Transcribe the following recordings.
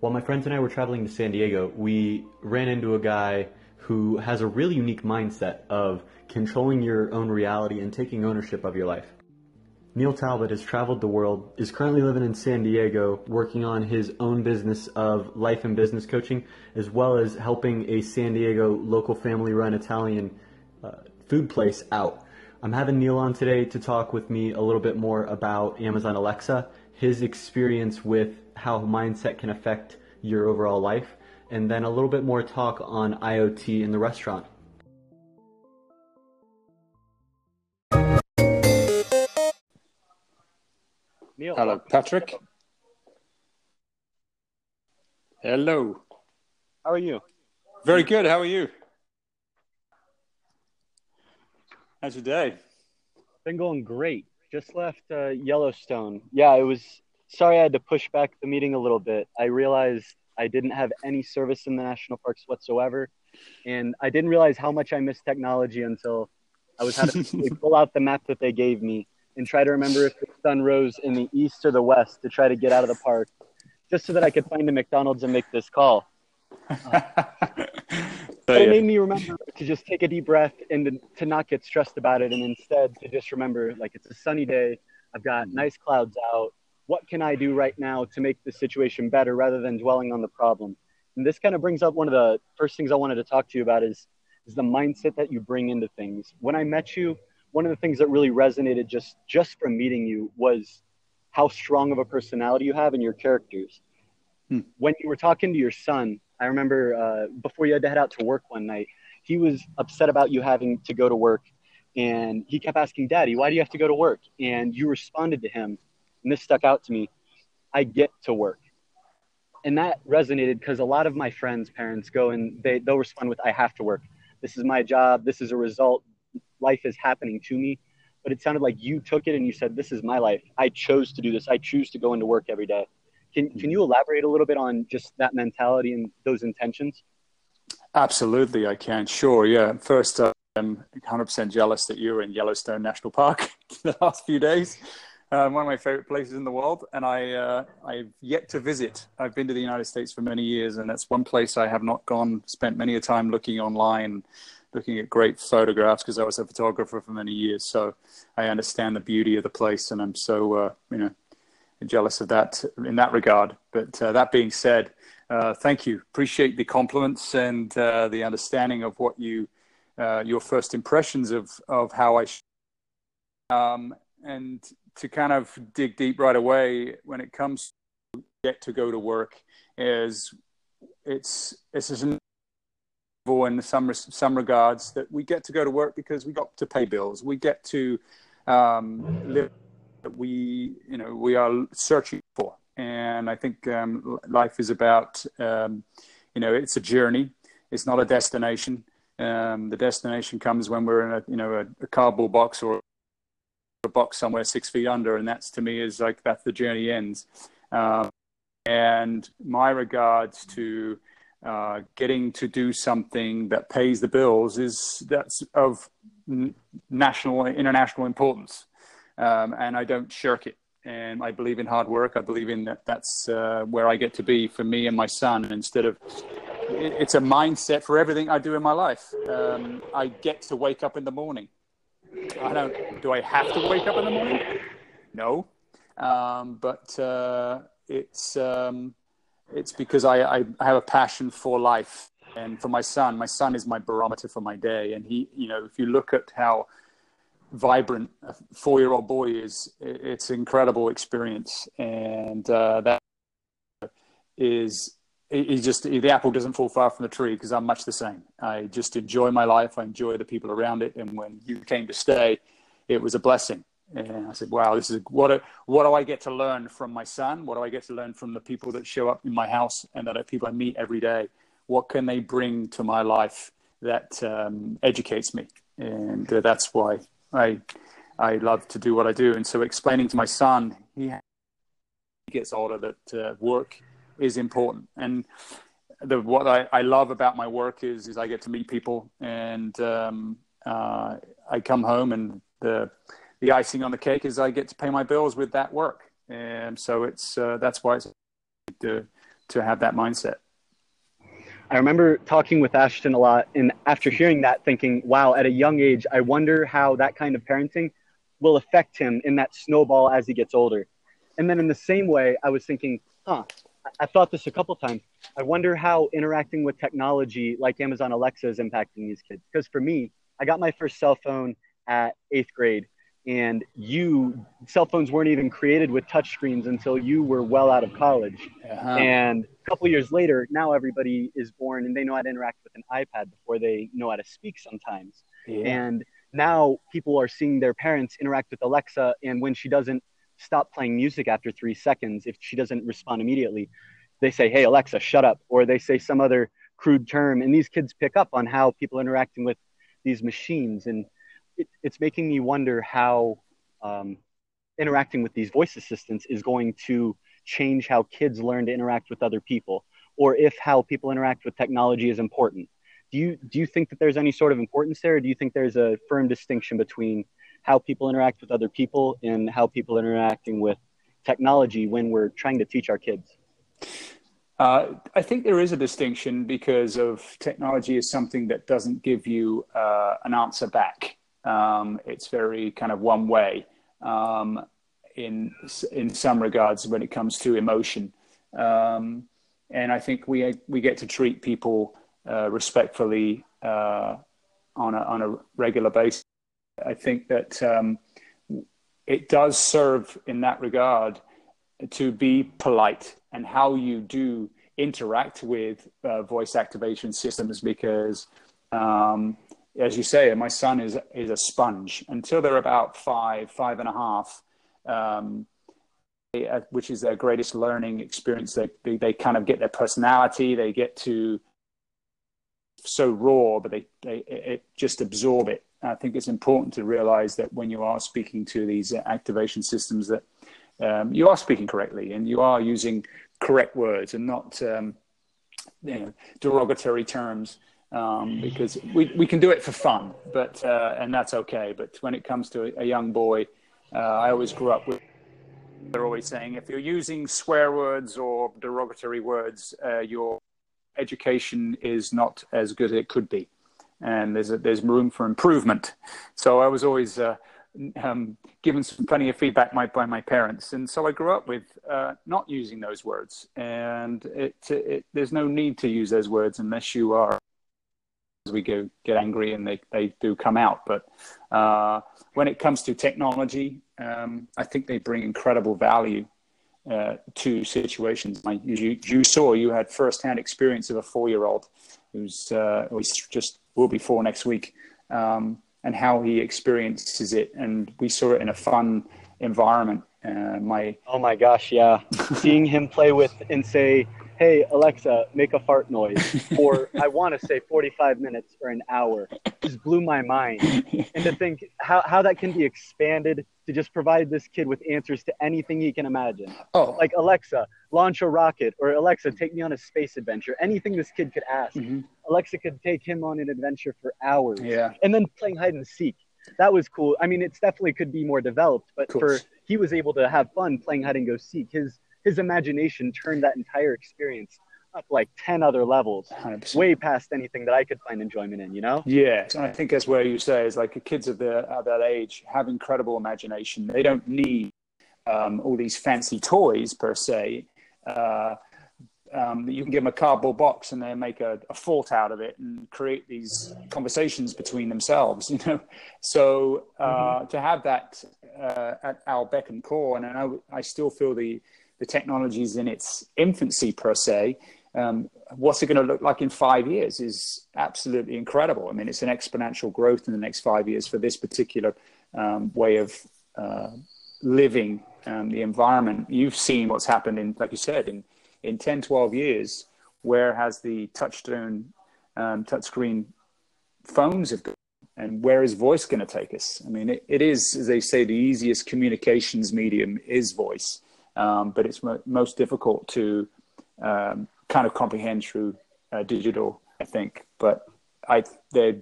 While my friends and I were traveling to San Diego, we ran into a guy who has a really unique mindset of controlling your own reality and taking ownership of your life. Neil Talbot has traveled the world, is currently living in San Diego, working on his own business of life and business coaching, as well as helping a San Diego local family run Italian uh, food place out. I'm having Neil on today to talk with me a little bit more about Amazon Alexa, his experience with how mindset can affect your overall life, and then a little bit more talk on IoT in the restaurant. Neil. Hello, Patrick. Hello. How are you? Very good. How are you? How's your day? Been going great. Just left uh, Yellowstone. Yeah, it was. Sorry, I had to push back the meeting a little bit. I realized I didn't have any service in the national parks whatsoever, and I didn't realize how much I missed technology until I was having to pull out the map that they gave me and try to remember if the sun rose in the east or the west to try to get out of the park, just so that I could find a McDonald's and make this call. Uh, but it made me remember to just take a deep breath and to, to not get stressed about it, and instead to just remember like it's a sunny day. I've got nice clouds out. What can I do right now to make the situation better rather than dwelling on the problem? And this kind of brings up one of the first things I wanted to talk to you about is is the mindset that you bring into things. When I met you, one of the things that really resonated just just from meeting you was how strong of a personality you have and your characters. Hmm. When you were talking to your son, I remember uh, before you had to head out to work one night, he was upset about you having to go to work, and he kept asking, "Daddy, why do you have to go to work?" And you responded to him, and this stuck out to me. I get to work, and that resonated because a lot of my friends' parents go and they they'll respond with, "I have to work. This is my job. This is a result. Life is happening to me. But it sounded like you took it and you said this is my life. I chose to do this. I choose to go into work every day. Can, can you elaborate a little bit on just that mentality and those intentions? Absolutely i can. Sure yeah. First uh, i'm 100% jealous that you were in yellowstone national park the last few days uh, one of my favorite places in the world, and I uh, I've yet to visit. I've been to the United States for many years, and that's one place I have not gone. Spent many a time looking online, looking at great photographs because I was a photographer for many years. So I understand the beauty of the place, and I'm so uh, you know jealous of that in that regard. But uh, that being said, uh, thank you. Appreciate the compliments and the understanding of what you your first impressions of of how I. Sh- um, and to kind of dig deep right away when it comes to get to go to work is it's it's an in some some regards that we get to go to work because we got to pay bills. We get to um, live that we you know we are searching for, and I think um, life is about um, you know it's a journey. It's not a destination. Um, the destination comes when we're in a you know a, a cardboard box or a box somewhere six feet under, and that's to me is like that's the journey ends. Um, and my regards to uh, getting to do something that pays the bills is that's of national international importance. Um, and i don't shirk it. And i believe in hard work. I believe in that that's uh, where i get to be for me and my son instead of it's a mindset for everything i do in my life. Um, i get to wake up in the morning i don't do i have to wake up in the morning no um, but uh, it's um, it's because I, I, have a passion for life and for my son. My son is my barometer for my day, and he, you know, if you look at how vibrant a four-year-old boy is, it's an incredible experience, and uh, that is. He just the apple doesn't fall far from the tree because I'm much the same. I just enjoy my life. I enjoy the people around it, and when you came to stay, it was a blessing and I said, wow, this is what, what do I get to learn from my son? What do I get to learn from the people that show up in my house and that are people I meet every day? What can they bring to my life that um, educates me? And uh, that's why I, I love to do what I do. And so explaining to my son, he gets older that uh, work is important. And the, what I, I love about my work is, is I get to meet people and um, uh, I come home and the, the icing on the cake is I get to pay my bills with that work, and so it's uh, that's why it's to to have that mindset. I remember talking with Ashton a lot, and after hearing that, thinking, wow, at a young age, I wonder how that kind of parenting will affect him in that snowball as he gets older. And then in the same way, I was thinking, huh, I've thought this a couple times. I wonder how interacting with technology like Amazon Alexa is impacting these kids. Because for me, I got my first cell phone at eighth grade, and you cell phones weren't even created with touch screens until you were well out of college. Uh-huh. And a couple years later, now everybody is born and they know how to interact with an iPad before they know how to speak sometimes. Yeah. And now people are seeing their parents interact with Alexa, and when she doesn't stop playing music after three seconds, if she doesn't respond immediately, they say, Hey, Alexa, shut up. Or they say some other crude term. And these kids pick up on how people interacting with these machines. And it, it's making me wonder how um, interacting with these voice assistants is going to change how kids learn to interact with other people, or if how people interact with technology is important. Do you do you think that there's any sort of importance there? Or do you think there's a firm distinction between how people interact with other people and how people interacting with technology when we're trying to teach our kids? Uh, I think there is a distinction because of technology is something that doesn't give you uh, an answer back. Um, it's very kind of one way um, in in some regards when it comes to emotion, um, and I think we we get to treat people uh, respectfully uh, on a on a regular basis. I think that um, it does serve in that regard to be polite and how you do interact with uh, voice activation systems because um, as you say, my son is is a sponge until they're about five, five and a half, um, uh, which is their greatest learning experience. They, they, they kind of get their personality. They get to so raw, but they they it, just absorb it. I think it's important to realize that when you are speaking to these activation systems, that um, you are speaking correctly and you are using correct words and not um, you know, derogatory terms um, because we, we can do it for fun, but uh, and that's okay. But when it comes to a, a young boy, uh, I always grew up with. They're always saying if you're using swear words or derogatory words, uh, your education is not as good as it could be, and there's a, there's room for improvement. So I was always uh, um, given some plenty of feedback by my parents, and so I grew up with uh, not using those words. And it, it, there's no need to use those words unless you are As we go get angry and they, they do come out. But uh, when it comes to technology, um, I think they bring incredible value uh, to situations. You, you saw, you had firsthand experience of a four year old who's uh, just will be for next week, um, and how he experiences it. And we saw it in a fun environment. Uh, my oh my gosh, yeah, seeing him play with and say hey alexa make a fart noise for i want to say 45 minutes or an hour just blew my mind and to think how, how that can be expanded to just provide this kid with answers to anything he can imagine. Oh. Like alexa launch a rocket or alexa take me on a space adventure. Anything this kid could ask. Mm-hmm. alexa could take him on an adventure for hours. Yeah. And then playing hide and seek. That was cool. I mean it's definitely could be more developed but for he was able to have fun playing hide and go seek. His his imagination turned that entire experience up like 10 other levels 100%. way past anything that i could find enjoyment in you know yeah and i think that's where you say is like kids of, the, of that age have incredible imagination they don't need um, all these fancy toys per se uh, um, you can give them a cardboard box and they make a, a fort out of it and create these conversations between themselves you know so uh, mm-hmm. to have that uh, at our beck and call and I, I still feel the the technology is in its infancy per se. Um, what's it going to look like in five years is absolutely incredible. I mean, it's an exponential growth in the next five years for this particular um, way of uh, living um, the environment. You've seen what's happened in, like you said, in, in 10, 12 years, where has the touchstone, um, touchscreen phones have gone? And where is voice going to take us? I mean, it, it is, as they say, the easiest communications medium is voice um, but it's mo- most difficult to um, kind of comprehend through uh, digital, I think. But I, they're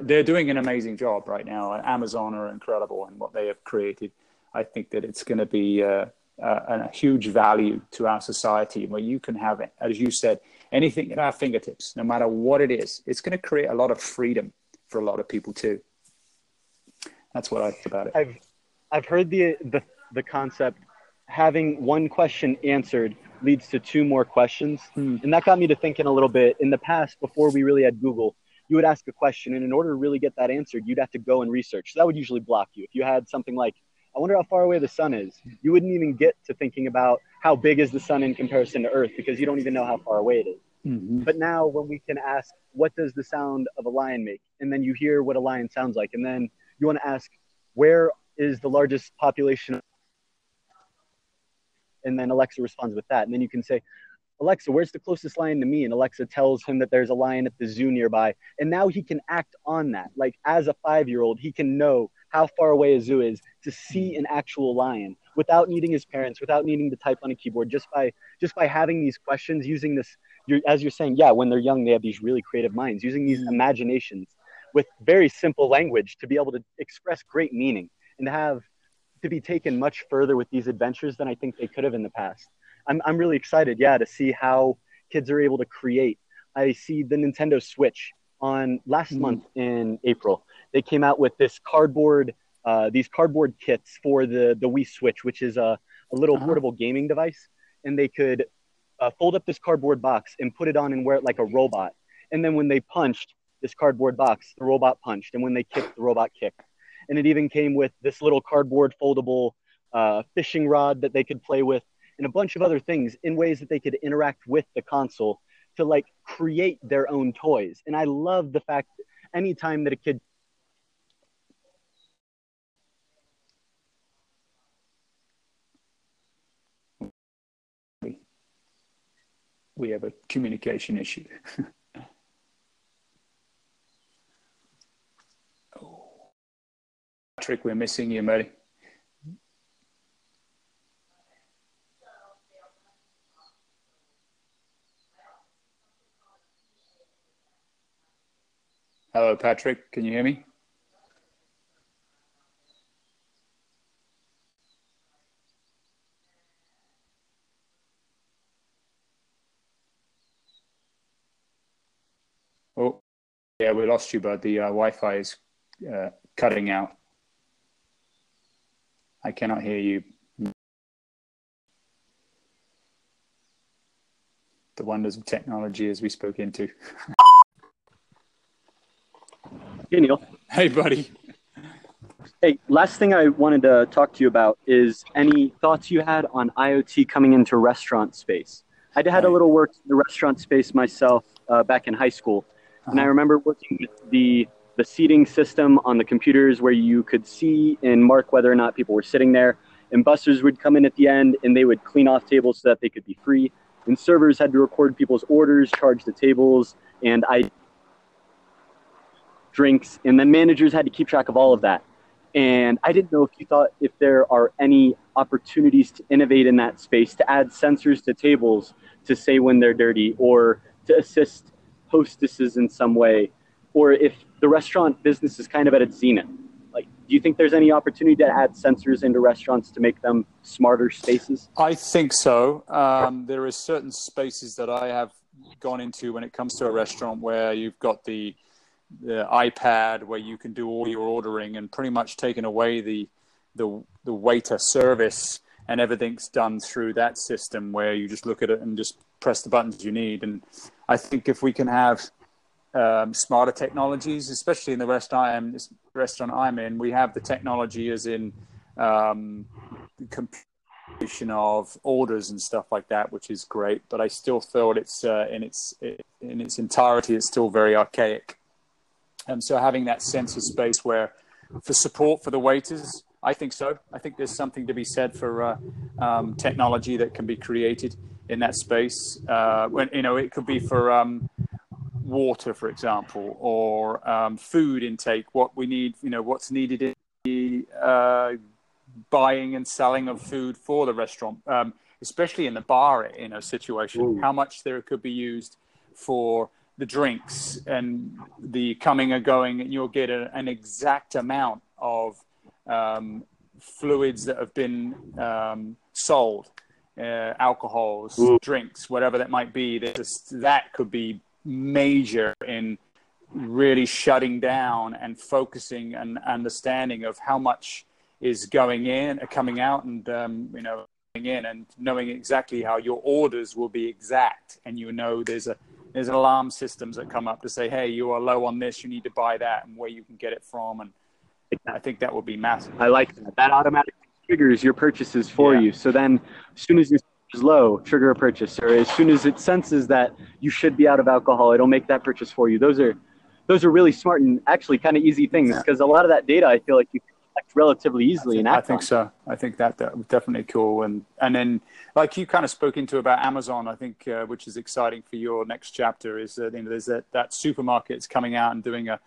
they're doing an amazing job right now. Amazon are incredible in what they have created. I think that it's going to be uh, and a huge value to our society where you can have, as you said, anything at our fingertips, no matter what it is. It's going to create a lot of freedom for a lot of people too. That's what I think about it. I've I've heard the the the concept having one question answered leads to two more questions, Hmm. and that got me to thinking a little bit. In the past, before we really had Google, you would ask a question, and in order to really get that answered, you'd have to go and research. So that would usually block you. If you had something like, "I wonder how far away the sun is," you wouldn't even get to thinking about how big is the sun in comparison to Earth because you don't even know how far away it is. Mhm. But now, when we can ask, what does the sound of a lion make? And then you hear what a lion sounds like. And then you want to ask, where is the largest population? And then Alexa responds with that. And then you can say, Alexa, where's the closest lion to me? And Alexa tells him that there's a lion at the zoo nearby. And now he can act on that. Like as a five year old, he can know how far away a zoo is to see an actual lion without needing his parents, without needing to type on a keyboard, just by just by having these questions, using this you're, as you're saying, yeah, when they're young, they have these really creative minds, using these mm-hmm. imaginations with very simple language to be able to express great meaning and to have to be taken much further with these adventures than I think they could have in the past. I'm, I'm really excited, yeah, to see how kids are able to create. I see the Nintendo Switch on last Mhm. month in April. They came out with this cardboard, uh, these cardboard kits for the the Wii Switch, which is a, a little Uh-huh. portable gaming device, and they could uh, fold up this cardboard box and put it on and wear it like a robot. And then when they punched this cardboard box, the robot punched, and when they kicked, the robot kicked. And it even came with this little cardboard foldable uh, fishing rod that they could play with, and a bunch of other things in ways that they could interact with the console to like create their own toys. And I love the fact that anytime that a kid We have a communication issue. Patrick, we're missing you, buddy. Hello, Patrick. Can you hear me? Oh, yeah, we lost you, but the uh, Wi-Fi is uh, cutting out. I cannot hear you. The wonders of technology, as we spoke into. Hey, Neil. Hey, buddy. Hey, last thing I wanted to talk to you about is any thoughts you had on IoT coming into restaurant space. I had a little work in the restaurant space myself uh, back in high school, and I Uh-huh. remember working with the the seating system on the computers where you could see and mark whether or not people were sitting there. And busters would come in at the end and they would clean off tables so that they could be free. And servers had to record people's orders, charge the tables, and I drinks, and then managers had to keep track of all of that. And I didn't know if you thought if there are any opportunities to innovate in that space, to add sensors to tables to say when they're dirty, or to assist hostesses in some way, or if the restaurant business is kind of at its zenith. Like, do you think there's any opportunity to add sensors into restaurants to make them smarter spaces? I think so. Um, there are certain spaces that I have gone into when it comes to a restaurant where you've got the the iPad where you can do all your ordering and pretty much taken away the the the waiter service and everything's done through that system where you just look at it and just press the buttons you need. And I think if we can have um, smarter technologies, especially in the restaurant I'm, this restaurant I'm in, we have the technology as in um, computation of orders and stuff like that, which is great. But I still feel it's uh, in its in its entirety, it's still very archaic. Um, so having that sense of space where for support for the waiters, I think so. I think there's something to be said for uh, um, technology that can be created in that space. Uh, when you know, it could be for um, water, for example, or um, food intake. What we need, you know, what's needed in the uh, buying and selling of food for the restaurant, um, especially in the bar, you know, situation. Ooh. How much there could be used for the drinks and the coming and going, and you'll get a, an exact amount of um, fluids that have been um, sold, uh, alcohols, Ooh. drinks, whatever that might be. Just, that could be major in really shutting down and focusing and understanding of how much is going in, coming out, and um, you know, in and knowing exactly how your orders will be exact, and you know there's a there's alarm systems that come up to say, hey, you are low on this, you need to buy that, and where you can get it from, and I think that would be massive. I like that. That automatically triggers your purchases for yeah. you. So then, as soon as your is low, trigger a purchase, or as soon as it senses that you should be out of alcohol, it'll make that purchase for you. Those are those are really smart and actually kind of easy things because yeah. a lot of that data I feel like you collect relatively easily. I think, I think so. I think that, that was definitely cool. And and then like you kind of spoke into about Amazon, I think uh, which is exciting for your next chapter is that you know there's that that supermarket's coming out and doing a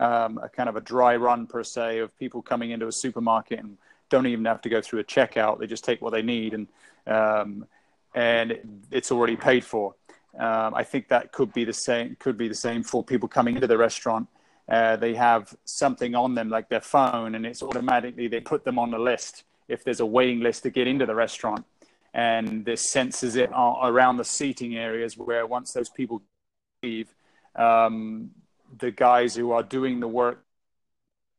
um, a kind of a dry run per se of people coming into a supermarket and don't even have to go through a checkout. They just take what they need and um, and it's already paid for. Um, I think that could be the same. Could be the same for people coming into the restaurant. Uh, they have something on them like their phone, and it's automatically they put them on the list if there's a waiting list to get into the restaurant, and this senses it around the seating areas where once those people leave, um, the guys who are doing the work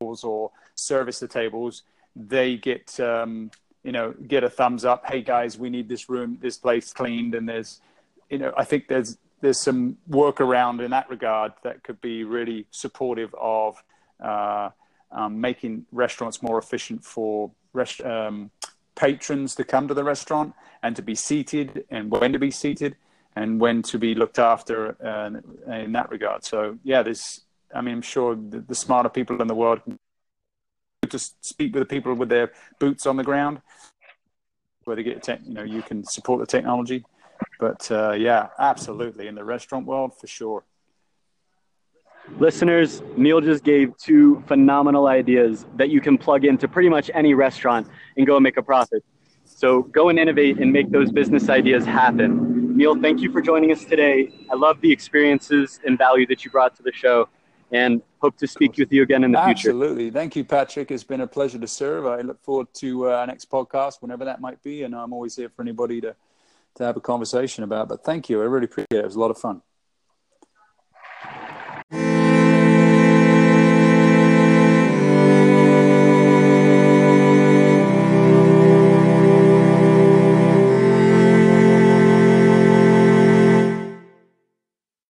or service the tables, they get um, you know get a thumbs up. Hey guys, we need this room, this place cleaned, and there's you know I think there's there's some work around in that regard that could be really supportive of uh, um, making restaurants more efficient for rest, um, patrons to come to the restaurant and to be seated and when to be seated and when to be looked after uh, in that regard. So yeah, there's I mean I'm sure the, the smarter people in the world just speak with the people with their boots on the ground, where they get te- you know you can support the technology. But uh, yeah, absolutely in the restaurant world for sure. Listeners, Neil just gave two phenomenal ideas that you can plug into pretty much any restaurant and go and make a profit. So go and innovate and make those business ideas happen. Neil, thank you for joining us today. I love the experiences and value that you brought to the show and hope to speak with you again in the Absolutely. future. Absolutely. Thank you, Patrick. It's been a pleasure to serve. I look forward to uh, our next podcast, whenever that might be. And I'm always here for anybody to, to have a conversation about. But thank you. I really appreciate it. It was a lot of fun.